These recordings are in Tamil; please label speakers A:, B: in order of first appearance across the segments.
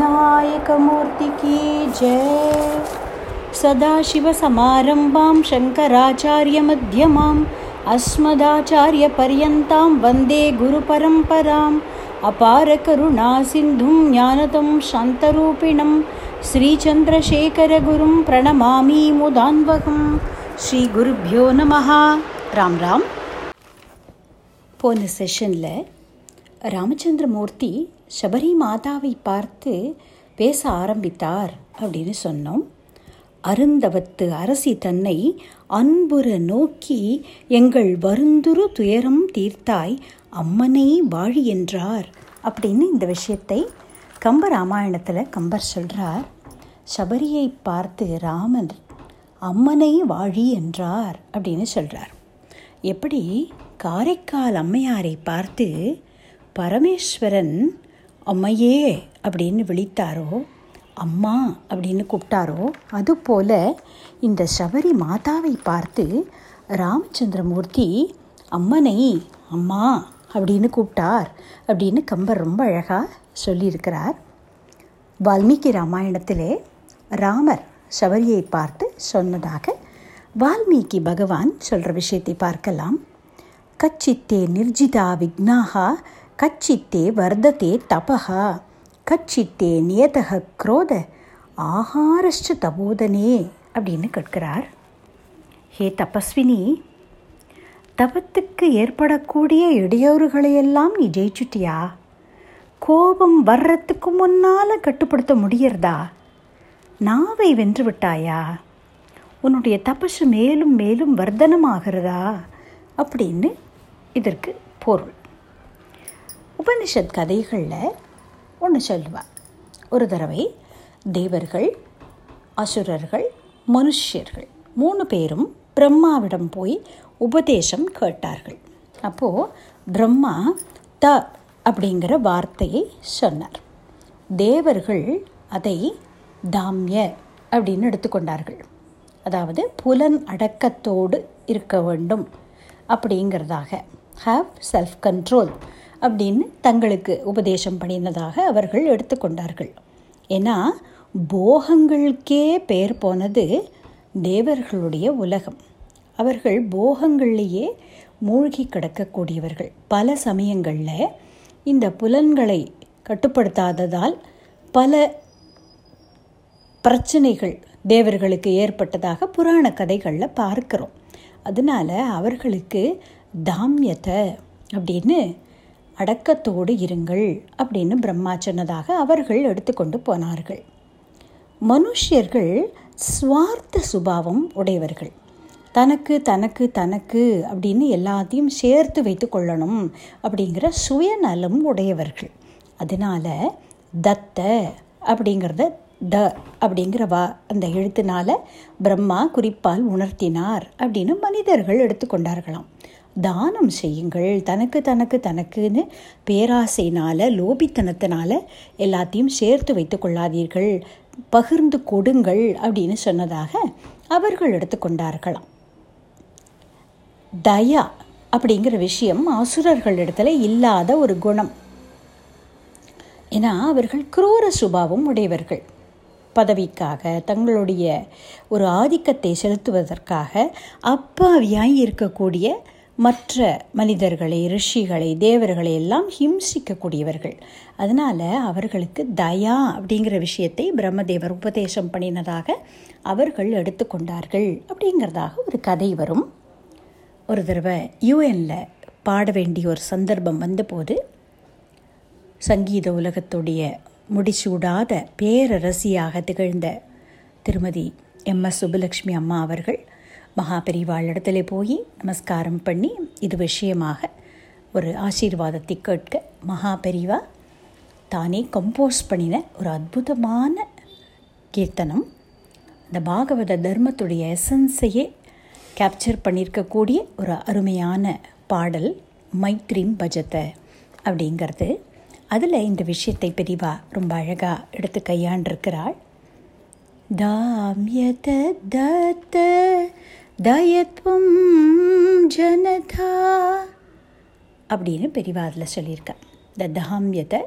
A: सिद्धिविनायकमूर्ति की जय सदाशिवसमारम्भां शङ्कराचार्यमध्यमाम् अस्मदाचार्यपर्यन्तां वन्दे गुरुपरम्पराम् अपारकरुणासिन्धुं ज्ञानतं शान्तरूपिणं श्रीचन्द्रशेखरगुरुं प्रणमामि मुदान्वहं ஸ்ரீகுருப்பியோ நமஹா ராம் ராம் போன செஷனில் ராமச்சந்திரமூர்த்தி சபரி மாதாவை பார்த்து பேச ஆரம்பித்தார் அப்படின்னு சொன்னோம். அருந்தவத்து அரசி தன்னை அன்புற நோக்கி எங்கள் வருந்துரு துயரம் தீர்த்தாய் அம்மனை வாழி என்றார் அப்படின்னு இந்த விஷயத்தை கம்ப ராமாயணத்தில் கம்பர் சொல்கிறார் சபரியை பார்த்து ராமன் அம்மனை வாழி என்றார் அப்படின்னு சொல்கிறார் எப்படி? காரைக்கால் அம்மையாரை பார்த்து பரமேஸ்வரன் அம்மையே அப்படின்னு விழித்தாரோ அம்மா அப்படின்னு கூப்பிட்டாரோ அதுபோல இந்த சபரி மாதாவை பார்த்து ராமச்சந்திரமூர்த்தி அம்மனை அம்மா அப்படின்னு கூப்பிட்டார் அப்படின்னு கம்பர் ரொம்ப அழகாக சொல்லியிருக்கிறார். வால்மீகி ராமாயணத்திலே ராமர் சபரியை பார்த்து சொன்னதாக வால்மீகி பகவான் சொல்கிற விஷயத்தை பார்க்கலாம். கச்சித்தே நிர்ஜிதா விக்னாகா கச்சித்தே வர்தத்தே தபகா கச்சித்தே நியதக குரோத ஆகாரஷ்ட தபோதனே அப்படின்னு கேட்கிறார். ஹே தபஸ்வினி தபத்துக்கு ஏற்படக்கூடிய இடையூறுகளையெல்லாம் நீ ஜெயிச்சுட்டியா? கோபம் வர்றதுக்கு முன்னால் கட்டுப்படுத்த முடியறதா? நாவை வென்று விட்டாயா? உன்னுடைய தபசு மேலும் மேலும் வர்த்தனமாகிறதா அப்படின்னு இதற்கு பொருள். உபனிஷத் கதைகளில் ஒன்று சொல்லுவார் ஒரு தடவை தேவர்கள் அசுரர்கள் மனுஷியர்கள் மூணு பேரும் பிரம்மாவிடம் போய் உபதேசம் கேட்டார்கள். அப்போது பிரம்மா த அப்படிங்கிற வார்த்தையை சொன்னார். தேவர்கள் அதை தாமிய அப்படின்னு எடுத்துக்கொண்டார்கள். அதாவது புலன் அடக்கத்தோடு இருக்க வேண்டும் அப்படிங்கிறதாக. ஹாவ் செல்ஃப் கண்ட்ரோல் அப்படின்னு தங்களுக்கு உபதேசம் பண்ணினதாக அவர்கள் எடுத்துக்கொண்டார்கள். ஏன்னா போகங்களுக்கே பெயர் போனது தேவர்களுடைய உலகம். அவர்கள் போகங்கள்லேயே மூழ்கி கிடக்கக்கூடியவர்கள். பல சமயங்களில் இந்த புலன்களை கட்டுப்படுத்தாததால் பல பிரச்சனைகள் தேவர்களுக்கு ஏற்பட்டதாக புராண கதைகளில் பார்க்குறோம். அதனால் அவர்களுக்கு தாமியத்தை அப்படின்னு அடக்கத்தோடு இருங்கள் அப்படின்னு பிரம்மா சொன்னதாக அவர்கள் எடுத்துக்கொண்டு போனார்கள். மனுஷியர்கள் சுவார்த்த சுபாவம் உடையவர்கள். தனக்கு தனக்கு தனக்கு அப்படின்னு எல்லாத்தையும் சேர்த்து வைத்து கொள்ளணும் அப்படிங்கிற சுயநலம் உடையவர்கள். அதனால் தத்த அப்படிங்கிறத த அப்படிங்கிற வா அந்த எழுத்தினால பிரம்மா குறிப்பால் உணர்த்தினார் அப்படின்னு மனிதர்கள் எடுத்துக்கொண்டார்களாம். தானம் செய்யுங்கள். தனக்கு தனக்கு தனக்குன்னு பேராசைனால் லோபித்தனத்தினால எல்லாத்தையும் சேர்த்து வைத்து கொள்ளாதீர்கள். பகிர்ந்து கொடுங்கள் அப்படின்னு சொன்னதாக அவர்கள் எடுத்துக்கொண்டார்களாம் தயா அப்படிங்கிற விஷயம் அசுரர்கள் இடத்துல இல்லாத ஒரு குணம். ஏன்னா அவர்கள் குரூர சுபாவம் உடையவர்கள். பதவிக்காக தங்களுடைய ஒரு ஆதிக்கத்தை செலுத்துவதற்காக அப்பாவியாய் இருக்கக்கூடிய மற்ற மனிதர்களை ரிஷிகளை தேவர்களை எல்லாம் ஹிம்சிக்கக்கூடியவர்கள். அதனால் அவர்களுக்கு தயா அப்படிங்கிற விஷயத்தை பிரம்மதேவர் உபதேசம் பண்ணினதாக அவர்கள் எடுத்துக்கொண்டார்கள் அப்படிங்கிறதாக ஒரு கதை வரும். ஒரு தடவை யூஎனில் பாட வேண்டிய ஒரு சந்தர்ப்பம் வந்தபோது சங்கீத உலகத்துடைய முடிச்சூடாத பேரரசியாக திகழ்ந்த திருமதி எம் எஸ் சுப்புலக்ஷ்மி அம்மா அவர்கள் மகாபெரிவாள் இடத்துல போய் நமஸ்காரம் பண்ணி இது விஷயமாக ஒரு ஆசீர்வாதத்தை கேட்க மகாபெரிவா தானே கம்போஸ் பண்ணின ஒரு அற்புதமான கீர்த்தனம். இந்த பாகவத தர்மத்துடைய எசன்ஸையே கேப்சர் பண்ணியிருக்கக்கூடிய ஒரு அருமையான பாடல் மைத்ரீம் பஜத்தை அப்படிங்கிறது. அதில் இந்த விஷயத்தை பெரிவா ரொம்ப அழகாக எடுத்து கையாண்டிருக்கிறாள். தாமியத தத்த தயத்வம் ஜனதா அப்படின்னு பெரிவாரில் அதில் த தாமியத்தை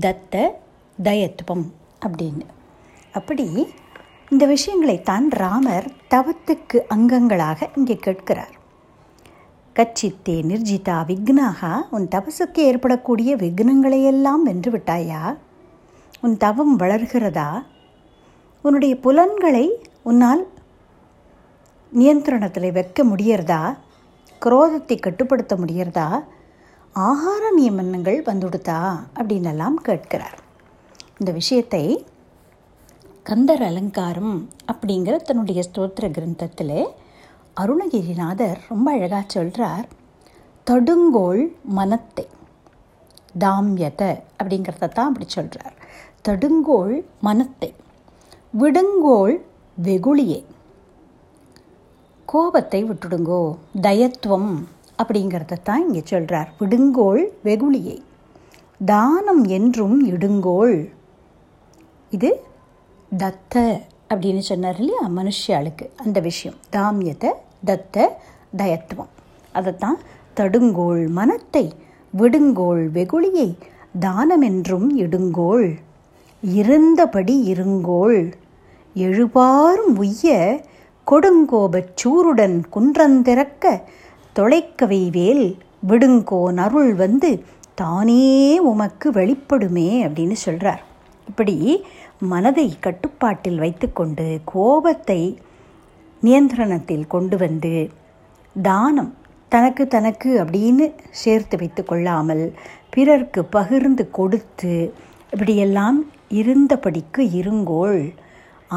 A: தத்த தயத்துவம் அப்படின்னு. அப்படி இந்த விஷயங்களைத்தான் ராமர் தவத்துக்கு அங்கங்களாக இங்கே கேட்கிறார். கச்சித்தே நிர்ஜிதா விக்னாகா உன் தபசுக்கு ஏற்படக்கூடிய விக்னங்களையெல்லாம் வென்று விட்டாயா? உன் தவம் வளர்கிறதா? உன்னுடைய புலன்களை உன்னால் நியந்திரணத்தில் வைக்க முடியறதா? குரோதத்தை கட்டுப்படுத்த முடியறதா? ஆகார நியமனங்கள் வந்துடுதா? அப்படின்னெல்லாம் கேட்கிறார். இந்த விஷயத்தை கந்தர் அலங்காரம் அப்படிங்கிற தன்னுடைய ஸ்தோத்திர கிரந்தத்தில் அருணகிரிநாதர் ரொம்ப அழகாக சொல்கிறார் தடுங்கோள் மனத்தை தாம்யத அப்படிங்கிறத தான் அப்படி சொல்கிறார் தடுங்கோள் மனத்தை விடுங்கோள் வெகுளியே கோபத்தை விட்டுடுங்கோ. தயத்துவம் அப்படிங்கிறத தான் இங்கே சொல்கிறார் விடுங்கோள் வெகுளியை. தானம் என்றும் இடுங்கோள். இது தத்த அப்படின்னு சொன்னார் இல்லையா? மனுஷியாளுக்கு அந்த விஷயம். தாமியத்தை தத்த தயத்துவம். அதைத்தான் தடுங்கோள் மனத்தை விடுங்கோள் வெகுளியை தானமென்றும் இடுங்கோள். இருந்தபடி இருங்கோள். எழுபாரும் உய்ய கொடுங்கோபச் சூருடன் குன்றந்திறக்க தொலைக்கவை வேல் விடுங்கோன் அருள் வந்து தானே உமக்கு வெளிப்படுமே அப்படின்னு சொல்கிறார் இப்படி மனதை கட்டுப்பாட்டில் வைத்துக்கொண்டு கோபத்தை நியந்திரணத்தில் கொண்டு வந்து தானம் தனக்கு தனக்கு அப்படின்னு சேர்த்து வைத்து கொள்ளாமல் பிறர்க்கு பகிர்ந்து கொடுத்து இப்படியெல்லாம் இருந்தபடிக்கு இருங்கோள்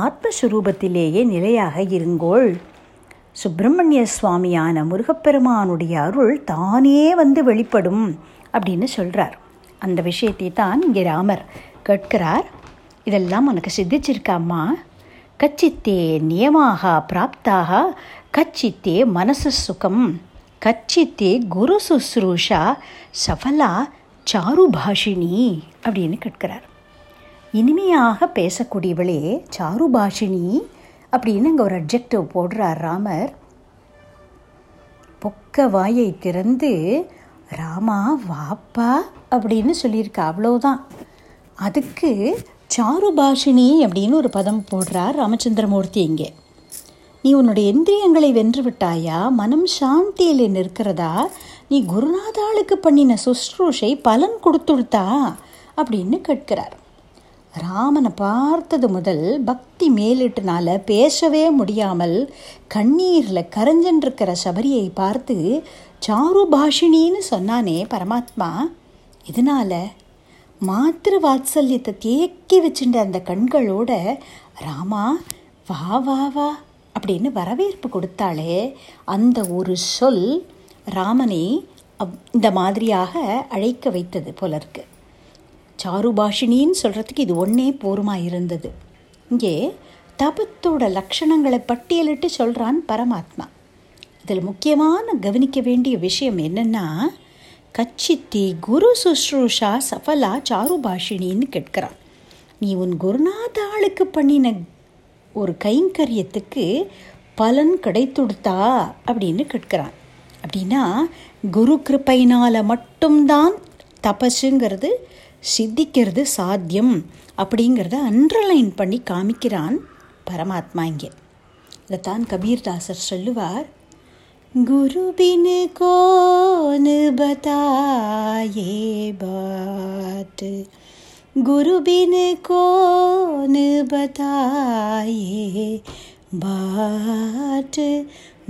A: ஆத்மஸ்வரூபத்திலேயே நிலையாக இருங்கோள். சுப்பிரமணிய சுவாமியான முருகப்பெருமானுடைய அருள் தானே வந்து வெளிப்படும் அப்படின்னு சொல்கிறார் அந்த விஷயத்தை தான் இங்கே ராமர் கேட்கிறார். இதெல்லாம் உனக்கு சித்திச்சிருக்காம்மா கச்சித்தே நியமாக பிராப்தாக கச்சித்தே மனசு சுகம் கச்சித்தே குரு சுஸ்ரூஷா சஃபலா சாருபாஷினி அப்படின்னு கேட்கிறார். இனிமையாக பேசக்கூடியவளே சாருபாஷினி அப்படின்னு அங்கே ஒரு அப்ஜெக்டிவ் போடுறார் ராமர். பொக்க வாயை திறந்து ராமா வாப்பா அப்படின்னு சொல்லியிருக்கா. அவ்வளோதான் அதுக்கு சாருபாஷினி அப்படின்னு ஒரு பதம் போடுறார் ராமச்சந்திரமூர்த்தி இங்கே. நீ உன்னுடைய இந்திரியங்களை வென்று விட்டாயா? மனம் சாந்தியில் நிற்கிறதா? நீ குருநாதாளுக்கு பண்ணின சுஷ்ரூஷை பலன் கொடுத்துடுத்தா அப்படின்னு கேட்கிறார். ராமனை பார்த்தது முதல் பக்தி மேலிட்டுனால பேசவே முடியாமல் கண்ணீரில் கரைஞ்சன்றிருக்கிற சபரியை பார்த்து சாருபாஷினின்னு சொன்னானே பரமாத்மா இதனால் மாத்திரு வாத்சல்யத்தை தேக்கி வச்சுட்ட அந்த கண்களோட ராமா வா வா வா அப்படின்னு வரவேற்பு கொடுத்தாலே அந்த ஒரு சொல் ராமனை இந்த மாதிரியாக அழைக்க வைத்தது போல இருக்குது சாருபாஷினின்னு சொல்கிறதுக்கு இது ஒன்றே போருமாக இருந்தது. இங்கே தபத்தோட லக்ஷணங்களை பட்டியலிட்டு சொல்கிறான் பரமாத்மா. இதில் முக்கியமான கவனிக்க வேண்டிய விஷயம் என்னென்னா கச்சித்தி குரு சுஷ்ரூஷா சஃபலா சாருபாஷினின்னு கேட்கிறான். நீ உன் குருநாதாளுக்கு பண்ணின ஒரு கைங்கரியத்துக்கு பலன் கிடைத்துடுத்தா அப்படின்னு கேட்குறான். அப்படின்னா குரு கிருப்பையினால் மட்டும்தான் தபஸுங்கிறது சித்திக்கிறது சாத்தியம் அப்படிங்கிறத அண்டர்லைன் பண்ணி காமிக்கிறான் பரமாத்மா இங்கே இதைத்தான் கபீர்தாசர் சொல்லுவார் गुरु बिन कौन बताए बात गुरु बिन कौन बताए बाट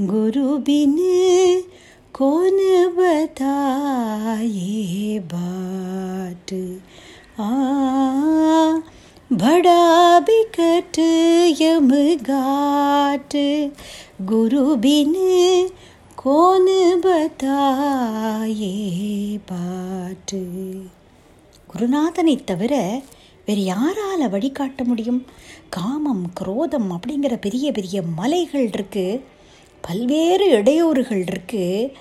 A: गुरु बिन कौन बताए बाट आ बड़ा बिकट यम घाट गुरु बिन कौन बताए பாட்டு குருநாதனை தவிர வேறு யாரால் வழிகாட்ட முடியும் காமம் குரோதம் அப்படிங்கிற பெரிய பெரிய மலைகள் இருக்குது பல்வேறு இடையூறுகள் இருக்குது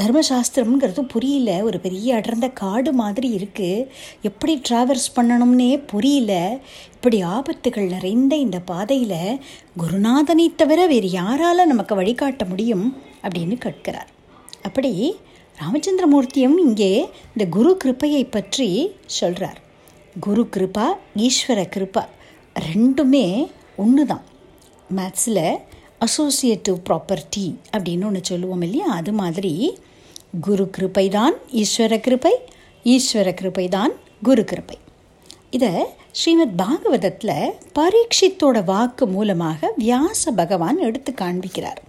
A: தர்மசாஸ்திரம்ங்கிறது புரியல. ஒரு பெரிய அடர்ந்த காடு மாதிரி இருக்குது எப்படி ட்ராவல்ஸ் பண்ணணும்னே புரியல. இப்படி ஆபத்துகள் நிறைந்த இந்த பாதையில் குருநாதனை தவிர வேறு யாரால் நமக்கு வழிகாட்ட முடியும் அப்படின்னு கேட்கிறார். அப்படி ராமச்சந்திரமூர்த்தியும் இங்கே இந்த குரு கிருப்பையை பற்றி சொல்கிறார் குரு கிருபா ஈஸ்வர கிருபா ரெண்டுமே ஒன்று தான் மேத்ஸில் அசோசியேட்டிவ் ப்ராப்பர்ட்டி அப்படின்னு ஒன்று சொல்லுவோம் இல்லையா? அது மாதிரி குரு கிருப்பை தான் ஈஸ்வர கிருபை ஈஸ்வர கிருப்பை தான் குரு கிருபை. இதை ஸ்ரீமத் பாகவதத்தில் பரீட்சித்தோட வாக்கு மூலமாக வியாச பகவான் எடுத்து காண்பிக்கிறார்.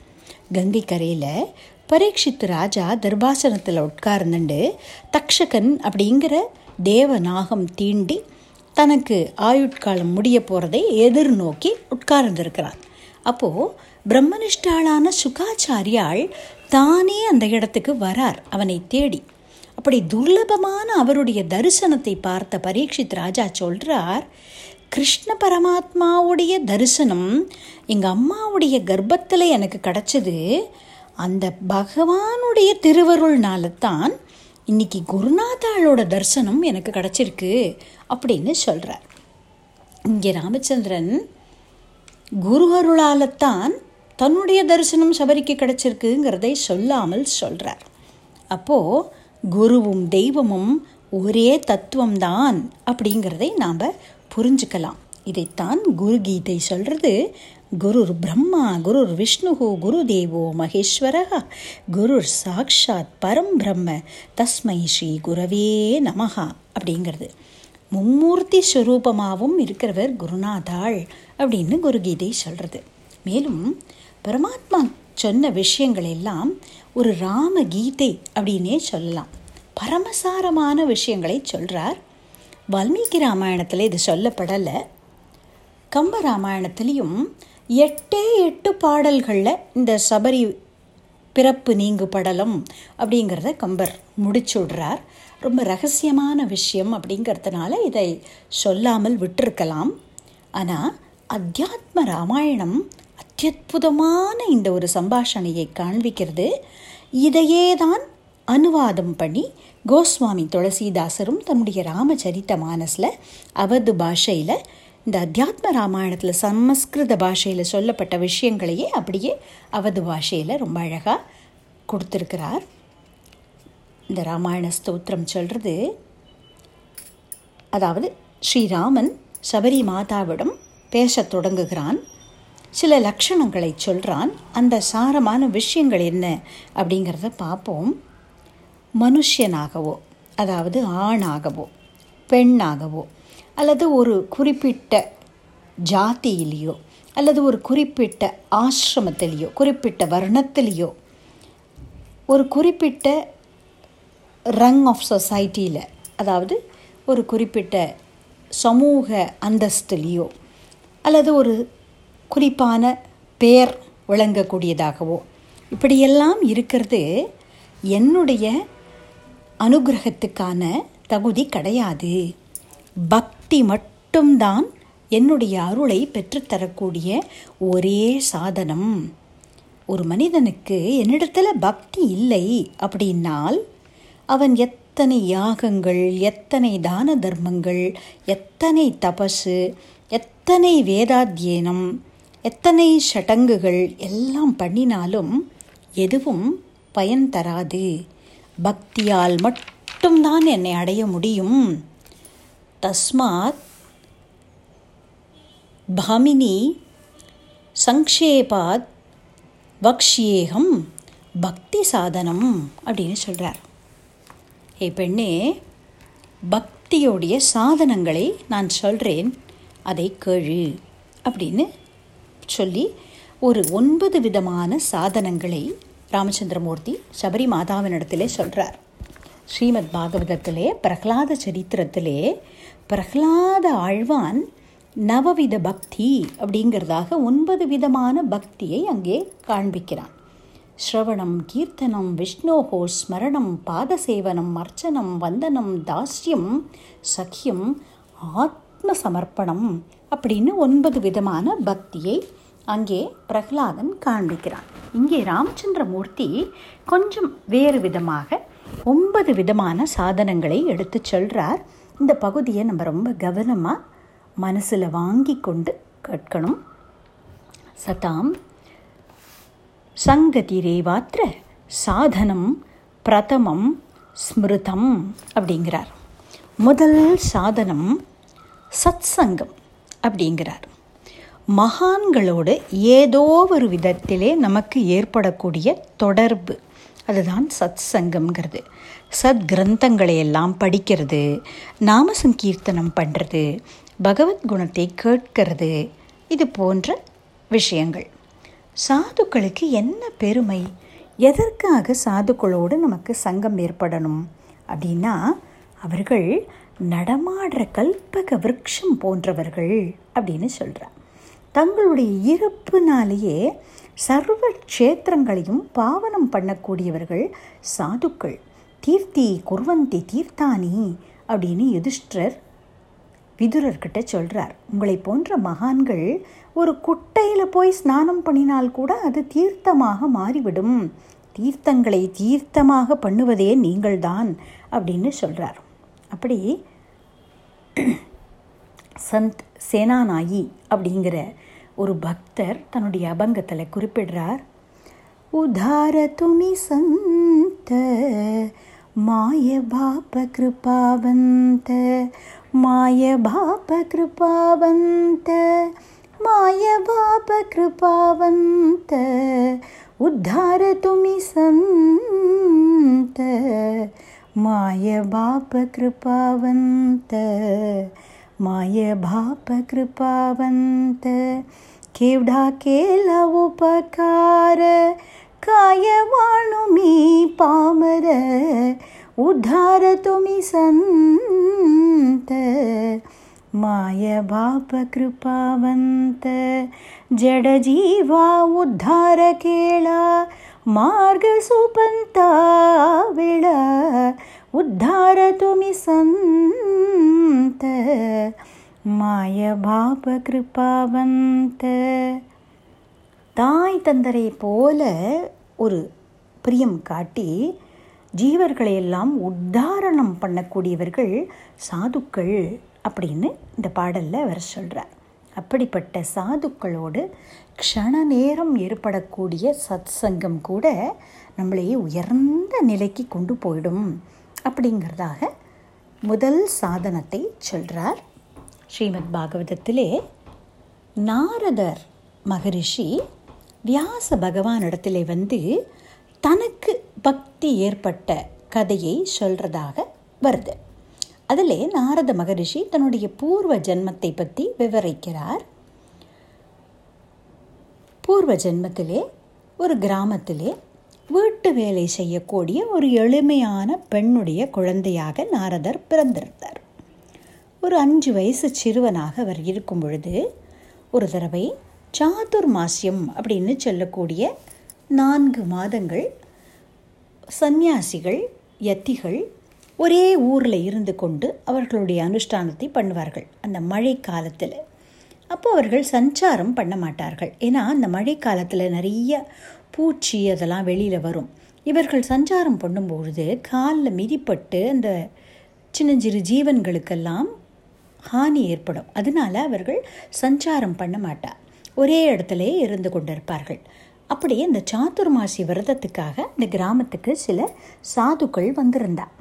A: கங்கை கரையில் பரீட்சித்து ராஜா தர்பாசனத்தில் உட்கார்ந்துண்டு தக்ஷகன் அப்படிங்கிற தேவநாகம் தீண்டி தனக்கு ஆயுட்காலம் முடிய போகிறதை எதிர்நோக்கி உட்கார்ந்திருக்கிறான். அப்போது பிரம்மனிஷ்டாளான சுகாச்சாரியாள் தானே அந்த இடத்துக்கு வரார் அவனை தேடி. அப்படி துர்லபமான அவருடைய தரிசனத்தை பார்த்த பரீட்சித் ராஜா சொல்றார் கிருஷ்ண பரமாத்மாவுடைய தரிசனம் எங்கள் அம்மாவுடைய கர்ப்பத்தில் எனக்கு கிடச்சது. அந்த பகவானுடைய திருவருள்னால தான் இன்னைக்கு குருநாதாளோட தரிசனம் எனக்கு கிடச்சிருக்கு அப்படின்னு சொல்கிறார் இங்கே ராமச்சந்திரன் குரு அருளால்தான் தன்னுடைய தரிசனம் சபரிக்கு கிடைச்சிருக்குங்கிறதை சொல்லாமல் சொல்கிறார் அப்போது குருவும் தெய்வமும் ஒரே தத்துவம்தான் அப்படிங்கிறதை நாம் புரிஞ்சுக்கலாம். இதைத்தான் குரு கீதை சொல்கிறது குருர் பிரம்மா குருர் விஷ்ணு குரு தேவோ மகேஸ்வரா குருர் சாக்ஷாத் பரம் பிரம்ம தஸ்மை ஸ்ரீ குரவே நமஹா அப்படிங்கிறது. மும்மூர்த்தி ஸ்வரூபமாகவும் இருக்கிறவர் குருநாதாள் அப்படின்னு குருகீதை சொல்கிறது மேலும் பரமாத்மா சொன்ன விஷயங்கள் எல்லாம் ஒரு ராம கீதை அப்படின்னே சொல்லலாம். பரமசாரமான விஷயங்களை சொல்கிறார் வால்மீகி ராமாயணத்தில் இது சொல்லப்படலை. கம்ப ராமாயணத்துலேயும் எட்டே எட்டு பாடல்களில் இந்த சபரி பிறப்பு நீங்கு படலம் அப்படிங்கிறத கம்பர் முடிச்சு விடுறார். ரொம்ப ரகசியமான விஷயம் அப்படிங்கிறதுனால இதை சொல்லாமல் விட்டிருக்கலாம். ஆனால் அத்தியாத்ம ராமாயணம் அத்தியுதமான இந்த ஒரு சம்பாஷணையை காண்பிக்கிறது. இதையே தான் அனுவாதம் பண்ணி கோஸ்வாமி துளசிதாசரும் தன்னுடைய ராமச்சரித்த மானஸில் அவது பாஷையில் இந்த அத்தியாத்ம ராமாயணத்தில் சமஸ்கிருத பாஷையில் சொல்லப்பட்ட விஷயங்களையே அப்படியே அவது பாஷையில் ரொம்ப அழகாக கொடுத்துருக்கிறார். இந்த ராமாயண ஸ்தோத்திரம் சொல்கிறது அதாவது ஸ்ரீராமன் சபரி மாதாவிடம் பேசத் தொடங்குகிறான். சில லட்சணங்களை சொல்கிறான் அந்த சாரமான விஷயங்கள் என்ன அப்படிங்கிறத பார்ப்போம். மனுஷனாகவோ அதாவது ஆணாகவோ பெண்ணாகவோ அல்லது ஒரு குறிப்பிட்ட ஜாதியிலேயோ அல்லது ஒரு குறிப்பிட்ட ஆசிரமத்திலேயோ குறிப்பிட்ட வர்ணத்திலேயோ ஒரு குறிப்பிட்ட ரங் ஆஃப் சொசைட்டியில் அதாவது ஒரு குறிப்பிட்ட சமூக அந்தஸ்துலேயோ அல்லது ஒரு குறிப்பான பேர் விளங்கக்கூடியதாகவோ இப்படியெல்லாம் இருக்கிறது என்னுடைய அனுகிரகத்துக்கான தகுதி கிடையாது. பக்தி மட்டும்தான் என்னுடைய அருளை பெற்றுத்தரக்கூடிய ஒரே சாதனம். ஒரு மனிதனுக்கு என்னிடத்தில் பக்தி இல்லை அப்படின்னால் அவன் எத்தனை யாகங்கள் எத்தனை தான தர்மங்கள் எத்தனை தபசு எத்தனை வேதாத்தியனம் எத்தனை சடங்குகள் எல்லாம் பண்ணினாலும் எதுவும் பயன் தராது. பக்தியால் மட்டும்தான் என்னை அடைய முடியும். தஸ்மாத் பாமினி சங்கேபாத் பக்ஷியேகம் பக்தி சாதனம் அப்படின்னு சொல்கிறார் ஏ பெண்ணே பக்தியோடைய சாதனங்களை நான் சொல்கிறேன் அதை கேழு அப்படின்னு சொல்லி ஒரு ஒன்பது விதமான சாதனங்களை ராமச்சந்திரமூர்த்தி சபரி மாதாவினிடத்திலே சொல்கிறார் ஸ்ரீமத் பாகவதத்திலே பிரகலாத சரித்திரத்திலே பிரகலாத ஆழ்வான் நவவித பக்தி அப்படிங்கிறதாக ஒன்பது விதமான பக்தியை அங்கே காண்பிக்கிறான். ஸ்ரவணம் கீர்த்தனம் விஷ்ணோகோ ஸ்மரணம் பாதசேவனம் அர்ச்சனம் வந்தனம் தாஸ்யம் சக்கியம் ஆத்ம சமர்ப்பணம் அப்படின்னு ஒன்பது விதமான பக்தியை அங்கே பிரகலாதன் காண்பிக்கிறான். இங்கே ராமச்சந்திரமூர்த்தி கொஞ்சம் வேறு விதமாக ஒன்பது விதமான சாதனங்களை எடுத்து சொல்கிறார் இந்த பகுதியை நம்ம ரொம்ப கவனமாக மனசில் வாங்கி கொண்டு கேட்கணும். சதாம் சங்கதி ரேவாத்திர சாதனம் பிரதமம் ஸ்மிருதம் அப்படிங்கிறார். முதல் சாதனம் சத் சங்கம் அப்படிங்கிறார். மகான்களோடு ஏதோ ஒரு விதத்திலே நமக்கு ஏற்படக்கூடிய தொடர்பு. அதுதான் சத் சங்கம்ங்கிறது சத் கிரந்தங்களை எல்லாம் படிக்கிறது நாம சங்கீர்த்தனம் பண்ணுறது பகவத் குணத்தை கேட்கிறது இது போன்ற விஷயங்கள். சாதுக்களுக்கு என்ன பெருமை? எதற்காக சாதுக்களோடு நமக்கு சங்கம் ஏற்படணும்? அப்படின்னா அவர்கள் நடமாடுற கல்பக விருட்சம் போன்றவர்கள் அப்படின்னு சொல்கிறார் தங்களுடைய இருப்பினாலேயே சர்வ க்ஷேத்திரங்களையும் பாவனம் பண்ணக்கூடியவர்கள் சாதுக்கள். தீர்த்தி குர்வந்தி தீர்த்தானி அப்படின்னு யுதிஷ்டர் விதுரர்கிட்ட சொல்கிறார் உங்களை போன்ற மகான்கள் ஒரு குட்டையில் போய் ஸ்நானம் பண்ணினால் கூட அது தீர்த்தமாக மாறிவிடும். தீர்த்தங்களை தீர்த்தமாக பண்ணுவதே நீங்கள்தான் அப்படின்னு சொல்கிறார் அப்படி சந்த் சேனாநாயி அப்படிங்கிற ஒரு பக்தர் தன்னுடைய அபங்கத்தில் குறிப்பிடுறார். உதார துமி சந்த மாய பாப கிருபாவந்த மாய பாப கிருபாவந்த மாய பாப கிருபாவந்த உத்தார துமி சந்த மாய பாப கிருபாவந்த मायबाप कृपावडाकेल उपकारवाणुमी पामर उद्धार तु सन्त मायभापकृपावन्त जडजीवा उद्धार मुपन्ता विला उद्धार तुम्ही संत மாய பாப கிருபாவந்த தாய் தந்தரை போல ஒரு பிரியம் காட்டி ஜீவர்களை எல்லாம் உத்தாரணம் பண்ணக்கூடியவர்கள் சாதுக்கள் அப்படின்னு இந்த பாடலில் அவர் சொல்கிறார் அப்படிப்பட்ட சாதுக்களோடு க்ஷண நேரம் ஏற்படக்கூடிய சத் சங்கம் கூட நம்மளையே உயர்ந்த நிலைக்கு கொண்டு போயிடும் அப்படிங்கிறதாக முதல் சாதனத்தை சொல்கிறார் ஸ்ரீமத் பாகவதத்திலே நாரதர் மகரிஷி வியாச பகவானிடத்திலே வந்து தனக்கு பக்தி ஏற்பட்ட கதையை சொல்கிறதாக வருது. அதில் நாரத மகரிஷி தன்னுடைய பூர்வ ஜென்மத்தை பற்றி விவரிக்கிறார். பூர்வ ஜென்மத்திலே ஒரு கிராமத்திலே வீட்டு வேலை செய்யக்கூடிய ஒரு எளிமையான பெண்ணுடைய குழந்தையாக நாரதர் பிறந்திருந்தார். ஒரு அஞ்சு வயசு சிறுவனாக அவர் இருக்கும் பொழுது ஒரு தடவை சாதுர்மாசியம் அப்படின்னு சொல்லக்கூடிய நான்கு மாதங்கள் சந்நியாசிகள் யத்திகள் ஒரே ஊரில் இருந்து கொண்டு அவர்களுடைய அனுஷ்டானத்தை பண்ணுவார்கள். அந்த மழை காலத்தில் அப்போ அவர்கள் சஞ்சாரம் பண்ண மாட்டார்கள். ஏன்னா அந்த மழை காலத்தில் நிறைய பூச்சி அதெல்லாம் வெளியில் வரும். இவர்கள் சஞ்சாரம் பண்ணும்பொழுது காலில் மிதிப்பட்டு அந்த சின்னஞ்சிறு ஜீவன்களுக்கெல்லாம் ஹானி ஏற்படும். அதனால அவர்கள் சஞ்சாரம் பண்ண மாட்டார். ஒரே இடத்துல இருந்து கொண்டிருப்பார்கள். அப்படியே இந்த சாத்துர்மாசி விரதத்துக்காக இந்த கிராமத்துக்கு சில சாதுக்கள் வந்திருந்தார்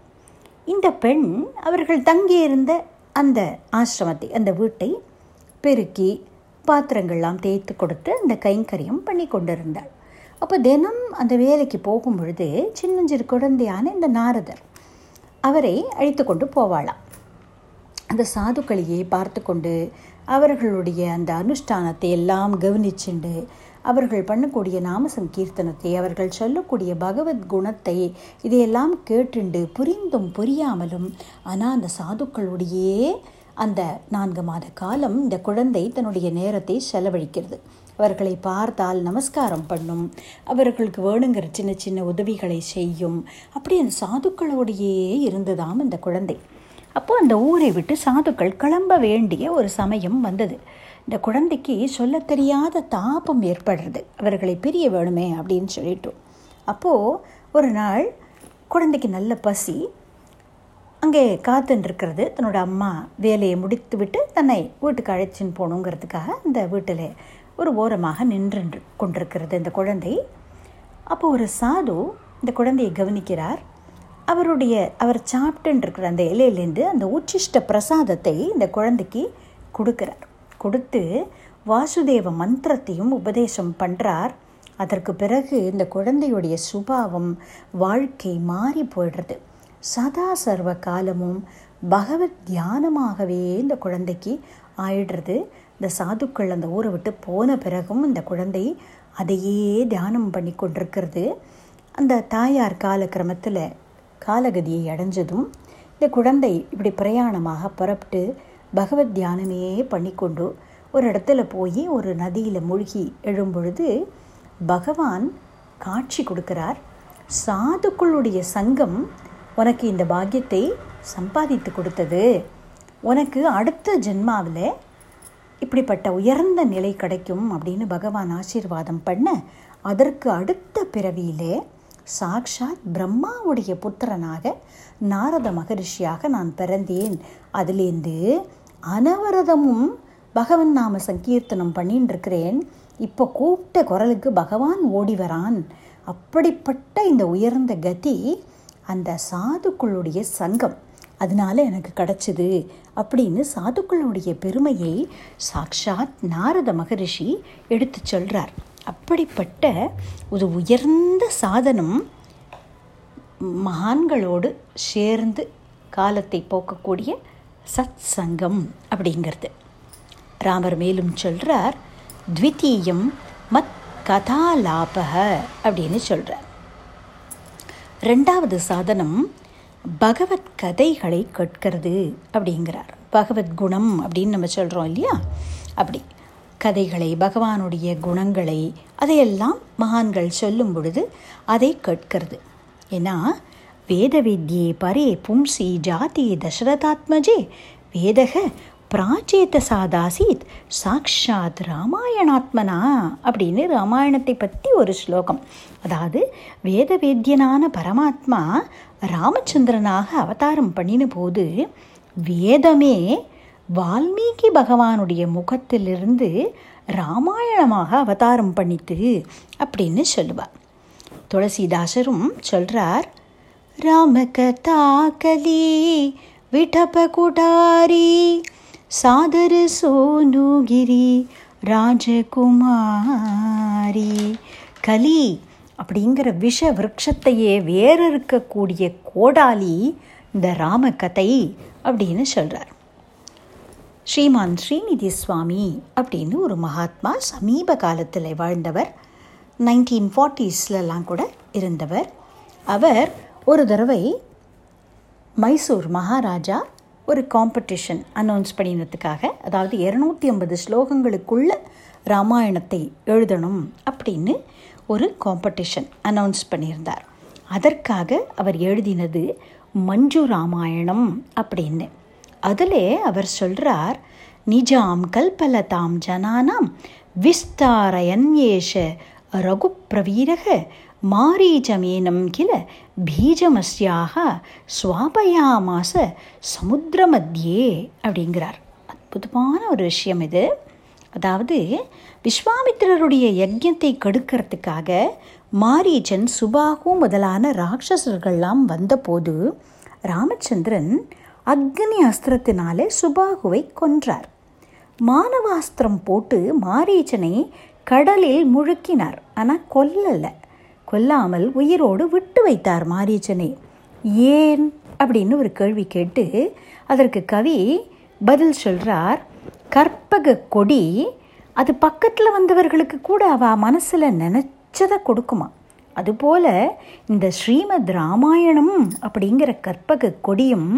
A: இந்த பெண் அவர்கள் தங்கியிருந்த அந்த ஆசிரமத்தை அந்த வீட்டை பெருக்கி பாத்திரங்கள்லாம் தேய்த்து கொடுத்து அந்த கைங்கரியம் பண்ணி கொண்டிருந்தாள் அப்போ தினம் அந்த வேலைக்கு போகும் பொழுது சின்னஞ்சிறு குழந்தையான இந்த நாரதர் அவரை அழைத்து கொண்டு போவாளாம். அந்த சாதுக்களையே பார்த்து கொண்டு அவர்களுடைய அந்த அனுஷ்டானத்தை எல்லாம் கவனிச்சுண்டு அவர்கள் பண்ணக்கூடிய நாம சங்கீர்த்தனத்தை அவர்கள் சொல்லக்கூடிய பகவத் குணத்தை இதையெல்லாம் கேட்டுண்டு புரிந்தும் புரியாமலும் ஆனால் அந்த சாதுக்களுடையே அந்த நான்கு மாத காலம் இந்த குழந்தை தன்னுடைய நேரத்தை செலவழிக்கிறது. அவர்களை பார்த்தால் நமஸ்காரம் பண்ணும். அவர்களுக்கு வேணுங்கிற சின்ன சின்ன உதவிகளை செய்யும். அப்படி அந்த சாதுக்களோடையே இருந்ததாம் இந்த குழந்தை. அப்போ அந்த ஊரை விட்டு சாதுக்கள் கிளம்ப வேண்டிய ஒரு சமயம் வந்தது. இந்த குழந்தைக்கு சொல்ல தெரியாத தாபம் ஏற்படுறது. அவர்களை பிரிய வேணுமே அப்படின்னு சொல்லிட்டோம். அப்போது ஒரு நாள் குழந்தைக்கு நல்ல பசி. அங்கே காத்துன்ருக்கிறது தன்னோட அம்மா வேலையை முடித்து விட்டு தன்னை வீட்டுக்கு அழைச்சின்னு போகணுங்கிறதுக்காக அந்த வீட்டில் ஒரு ஓரமாக நின்று கொண்டிருக்கிறது இந்த குழந்தை. அப்போ ஒரு சாது இந்த குழந்தையை கவனிக்கிறார். அவருடைய அவர் சாப்பிட்டுன்னு இருக்கிற அந்த இலையிலேருந்து அந்த உச்சிஷ்ட பிரசாதத்தை இந்த குழந்தைக்கு கொடுக்குறார். கொடுத்து வாசுதேவ மந்திரத்தையும் உபதேசம் பண்ணுறார் அதற்கு பிறகு இந்த குழந்தையுடைய சுபாவம் வாழ்க்கை மாறி போயிடுறது. சதா சர்வ காலமும் பகவத் தியானமாகவே இந்த குழந்தைக்கு ஆயிடுறது. இந்த சாதுக்கள் அந்த ஊரை விட்டு போன பிறகும் இந்த குழந்தை அதையே தியானம் பண்ணி கொண்டிருக்கிறது. அந்த தாயார் காலக்கிரமத்தில் காலகதியை அடைஞ்சதும் இந்த குழந்தை இப்படி பிரயாணமாக புறப்பட்டு பகவத் தியானமே பண்ணிக்கொண்டு ஒரு இடத்துல போய் ஒரு நதியில் மூழ்கி எழும்பொழுது பகவான் காட்சி கொடுக்கிறார். சாதுக்களுடைய சங்கம் உனக்கு இந்த பாக்கியத்தை சம்பாதித்து கொடுத்தது. உனக்கு அடுத்த ஜென்மாவில் இப்படிப்பட்ட உயர்ந்த நிலை கிடைக்கும் அப்படின்னு பகவான் ஆசீர்வாதம் பண்ண அதற்கு அடுத்த பிறவியிலே சாக்ஷாத் பிரம்மாவுடைய புத்திரனாக நாரத மகரிஷியாக நான் பிறந்தேன். அதுலேருந்து அனவரதமும் பகவன் நாம சங்கீர்த்தனம் பண்ணின்னு இருக்கிறேன். இப்போ கூப்பிட்ட குரலுக்கு பகவான் ஓடி வரான். அப்படிப்பட்ட இந்த உயர்ந்த கதி அந்த சாதுக்களுடைய சங்கம். அதனால எனக்கு கிடச்சிது அப்படின்னு சாதுக்களுடைய பெருமையை சாக்ஷாத் நாரத மகரிஷி எடுத்து சொல்கிறார் அப்படிப்பட்ட ஒரு உயர்ந்த சாதனம் மகான்களோடு சேர்ந்து காலத்தை போக்கக்கூடிய சத் சங்கம் அப்படிங்கிறது. ராமர் மேலும் சொல்கிறார் த்விதீயம் மத் கதாலாபக அப்படின்னு சொல்கிறார் ரெண்டாவது சாதனம் பகவத் கதைகளை கேட்கிறது அப்படிங்கிறார். பகவத் குணம் அப்படின்னு நம்ம சொல்கிறோம் இல்லையா? அப்படி. கதைகளை பகவானுடைய குணங்களை அதையெல்லாம் மகான்கள் சொல்லும் பொழுது அதை கேட்கிறது. ஏன்னா வேத வித்யே பரே பும்சி ஜாதி தசரதாத்மஜே வேதக பிராச்சேத சாதாசீத் சாக்ஷாத் ராமாயணாத்மனா? அப்படின்னு ராமாயணத்தை பற்றி ஒரு ஸ்லோகம். அதாவது வேத வேத்தியனான பரமாத்மா ராமச்சந்திரனாக அவதாரம் பண்ணின போது வேதமே வால்மீகி பகவானுடைய முகத்திலிருந்து ராமாயணமாக அவதாரம் பண்ணித்து அப்படின்னு சொல்லுவார். துளசிதாசரும் சொல்கிறார் ராமகதா கலி விடப குடாரி சாதர சோனுகிரி ராஜகுமாரி. கலி அப்படிங்கிற விஷ விரக்ஷத்தையே வேற இருக்கக்கூடிய கோடாலி இந்த ராமகதை அப்படின்னு சொல்கிறார் ஸ்ரீமான் ஸ்ரீநிதி சுவாமி அப்படின்னு ஒரு மகாத்மா சமீப காலத்தில் வாழ்ந்தவர். நைன்டீன் ஃபார்ட்டிஸ்லலாம் கூட இருந்தவர். அவர் ஒரு தடவை மைசூர் மகாராஜா ஒரு காம்படிஷன் அனௌன்ஸ் பண்ணினதுக்காக அதாவது இரநூத்தி ஐம்பது ஸ்லோகங்களுக்குள்ள ராமாயணத்தை எழுதணும் அப்படின்னு ஒரு காம்படிஷன் அனௌன்ஸ் பண்ணியிருந்தார். அதற்காக அவர் எழுதினது மஞ்சு ராமாயணம் அப்படின்னு. அதில் அவர் சொல்கிறார் நிஜாம் கல்பலதாம் ஜனானாம் விஸ்தாரயன்யேஷ ரகுப்பிரவீரக மாரீச்சமேனம் கில பீஜமஸ்யாக சுவாபயாமாச சமுத்திரமத்தியே அப்படிங்கிறார். அற்புதமான ஒரு விஷயம் இது. அதாவது விஸ்வாமித்திரருடைய யஜ்யத்தை கெடுக்கிறதுக்காக மாரீச்சன் சுபாகு முதலான ராட்சசர்கள்லாம் வந்தபோது ராமச்சந்திரன் அக்னி அஸ்திரத்தினாலே சுபாகுவை கொன்றார். மானவாஸ்திரம் போட்டு மாரீச்சனை கடலில் முழுக்கினார். ஆனால் கொல்லலை. கொல்லாமல் உயிரோடு விட்டு வைத்தார் மாரீச்சனை ஏன்? அப்படின்னு ஒரு கேள்வி கேட்டு அதற்கு கவி பதில் சொல்கிறார் கற்பக கொடி அது பக்கத்தில் வந்தவர்களுக்கு கூட அவ மனசில் நினச்சதை கொடுக்குமா? அதுபோல இந்த ஸ்ரீமத் ராமாயணம் அப்படிங்கிற கற்பக கொடியும்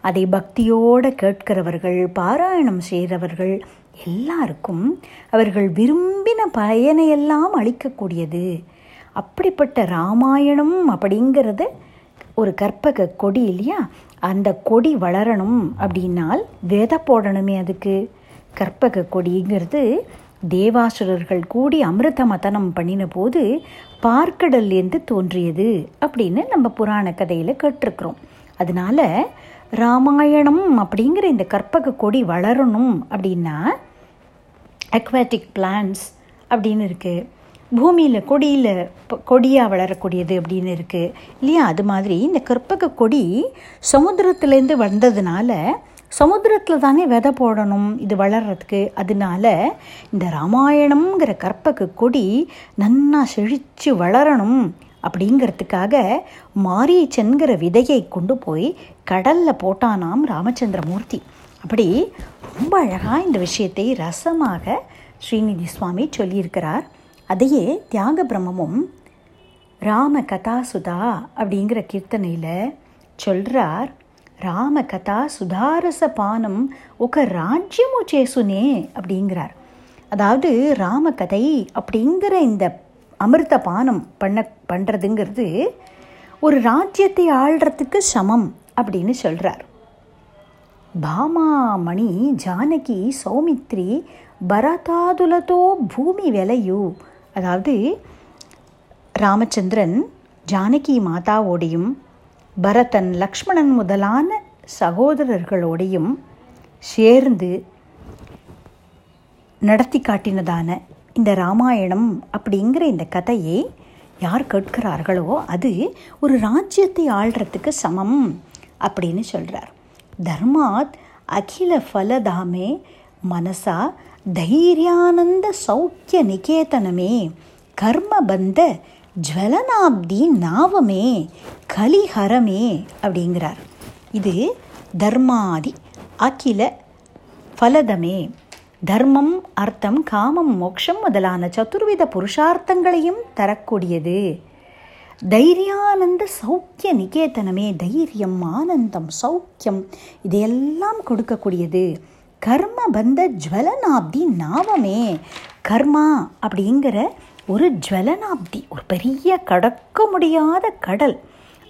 A: அதை பக்தியோடு கேட்கிறவர்கள் பாராயணம் செய்கிறவர்கள் எல்லாருக்கும் அவர்கள் விரும்பின பயனையெல்லாம் அளிக்கக்கூடியது. அப்படிப்பட்ட ராமாயணம் அப்படிங்கிறது ஒரு கற்பக கொடி இல்லையா? அந்த கொடி வளரணும் அப்படின்னால் விதை போடணுமே அதுக்கு. கற்பக கொடிங்கிறது தேவாசுரர்கள் கூடி அமிர்த மதனம் பண்ணின போது பார்க்கடல்லேருந்து தோன்றியது அப்படின்னு நம்ம புராண கதையில் கேட்டிருக்கிறோம். அதனால ராமாயணம் அப்படிங்கிற இந்த கற்பக கொடி வளரணும் அப்படின்னா அக்வாட்டிக் பிளான்ஸ் அப்படின்னு இருக்குது பூமியில் கொடியில் கொடியாக வளரக்கூடியது அப்படின்னு இருக்குது இல்லையா? அது மாதிரி இந்த கற்பக கொடி சமுத்திரத்துலேருந்து வந்ததுனால சமுத்திரத்தில் தானே விதை போடணும் இது வளர்கிறதுக்கு அதனால இந்த ராமாயணம்ங்கிற கற்பக கொடி நன்னா செழித்து வளரணும் அப்படிங்கிறதுக்காக மாரீச்சன்கிற விதையை கொண்டு போய் கடலில் போட்டானாம் ராமச்சந்திரமூர்த்தி. அப்படி ரொம்ப அழகாக இந்த விஷயத்தை ரசமாக ஸ்ரீநிதி சுவாமி சொல்லியிருக்கிறார். அதையே தியாக பிரம்மமும் ராம கதா சுதா அப்படிங்கிற கீர்த்தனையில் சொல்கிறார் ராம கதா சுதாரச பானம் ஒரு ராஜ்யமோ சேசுனே அப்படிங்கிறார். அதாவது ராம கதை அப்படிங்கிற இந்த அமிர்த பானம் பண்ண பண்ணுறதுங்கிறது ஒரு ராஜ்யத்தை ஆள்றதுக்கு சமம் அப்படின்னு சொல்கிறார் பாமாமணி ஜானகி சௌமித்ரி பரதாதுலதோ பூமி விலையு அதாவது ராமச்சந்திரன் ஜானகி மாதாவோடையும் பரதன் லக்ஷ்மணன் முதலான சகோதரர்களோடையும் சேர்ந்து நடத்தி காட்டினதான இந்த ராமாயணம் அப்படிங்கிற இந்த கதையை யார் கேட்கிறார்களோ அது ஒரு ராஜ்யத்தை ஆள்றதுக்கு சமம் அப்படின்னு சொல்கிறார் தர்மாத் அகில ஃபலதாமே மனசா தைரியானந்த சௌக்கிய நிகேதனமே. கர்மபந்த ஜுவலனாப்தி நாவமே. கலிஹரமே அப்படிங்கிறார். இது தர்மாதி அகில ஃபலதமே தர்மம் அர்த்தம் காமம் மோக்ஷம் முதலான சதுர்வித புருஷார்த்தங்களையும் தரக்கூடியது. தைரியானந்த சௌக்கிய நிகேதனமே. தைரியம் ஆனந்தம் சௌக்கியம் இதையெல்லாம் கொடுக்கக்கூடியது. கர்ம பந்த ஜுவலனாப்தி நாமமே கர்மா அப்படிங்கிற ஒரு ஜுவலனாப்தி ஒரு பெரிய கடக்க முடியாத கடல்.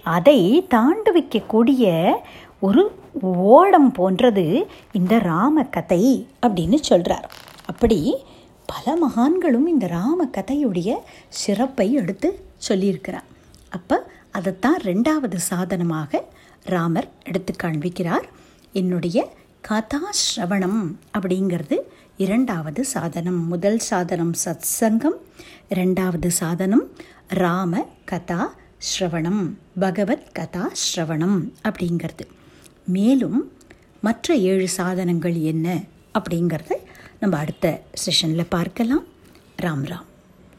A: அதை தாண்டு வைக்கக்கூடிய ஒரு ஓடம் போன்றது இந்த ராம கதை அப்படின்னு சொல்கிறார் அப்படி பல மகான்களும் இந்த ராம கதையுடைய சிறப்பை எடுத்து சொல்லியிருக்கிறார். அப்போ அதைத்தான் ரெண்டாவது சாதனமாக ராமர் எடுத்து காண்பிக்கிறார். என்னுடைய கதாஸ்ரவணம் அப்படிங்கிறது இரண்டாவது சாதனம். முதல் சாதனம் சத் சங்கம் இரண்டாவது சாதனம் ராம கதா ஸ்ரவணம் பகவத் கதா ஸ்ரவணம் அப்படிங்கிறது. மேலும் மற்ற ஏழு சாதனங்கள் என்ன அப்படிங்கிறத நம்ம அடுத்த செஷனில் பார்க்கலாம். ராம் ராம்.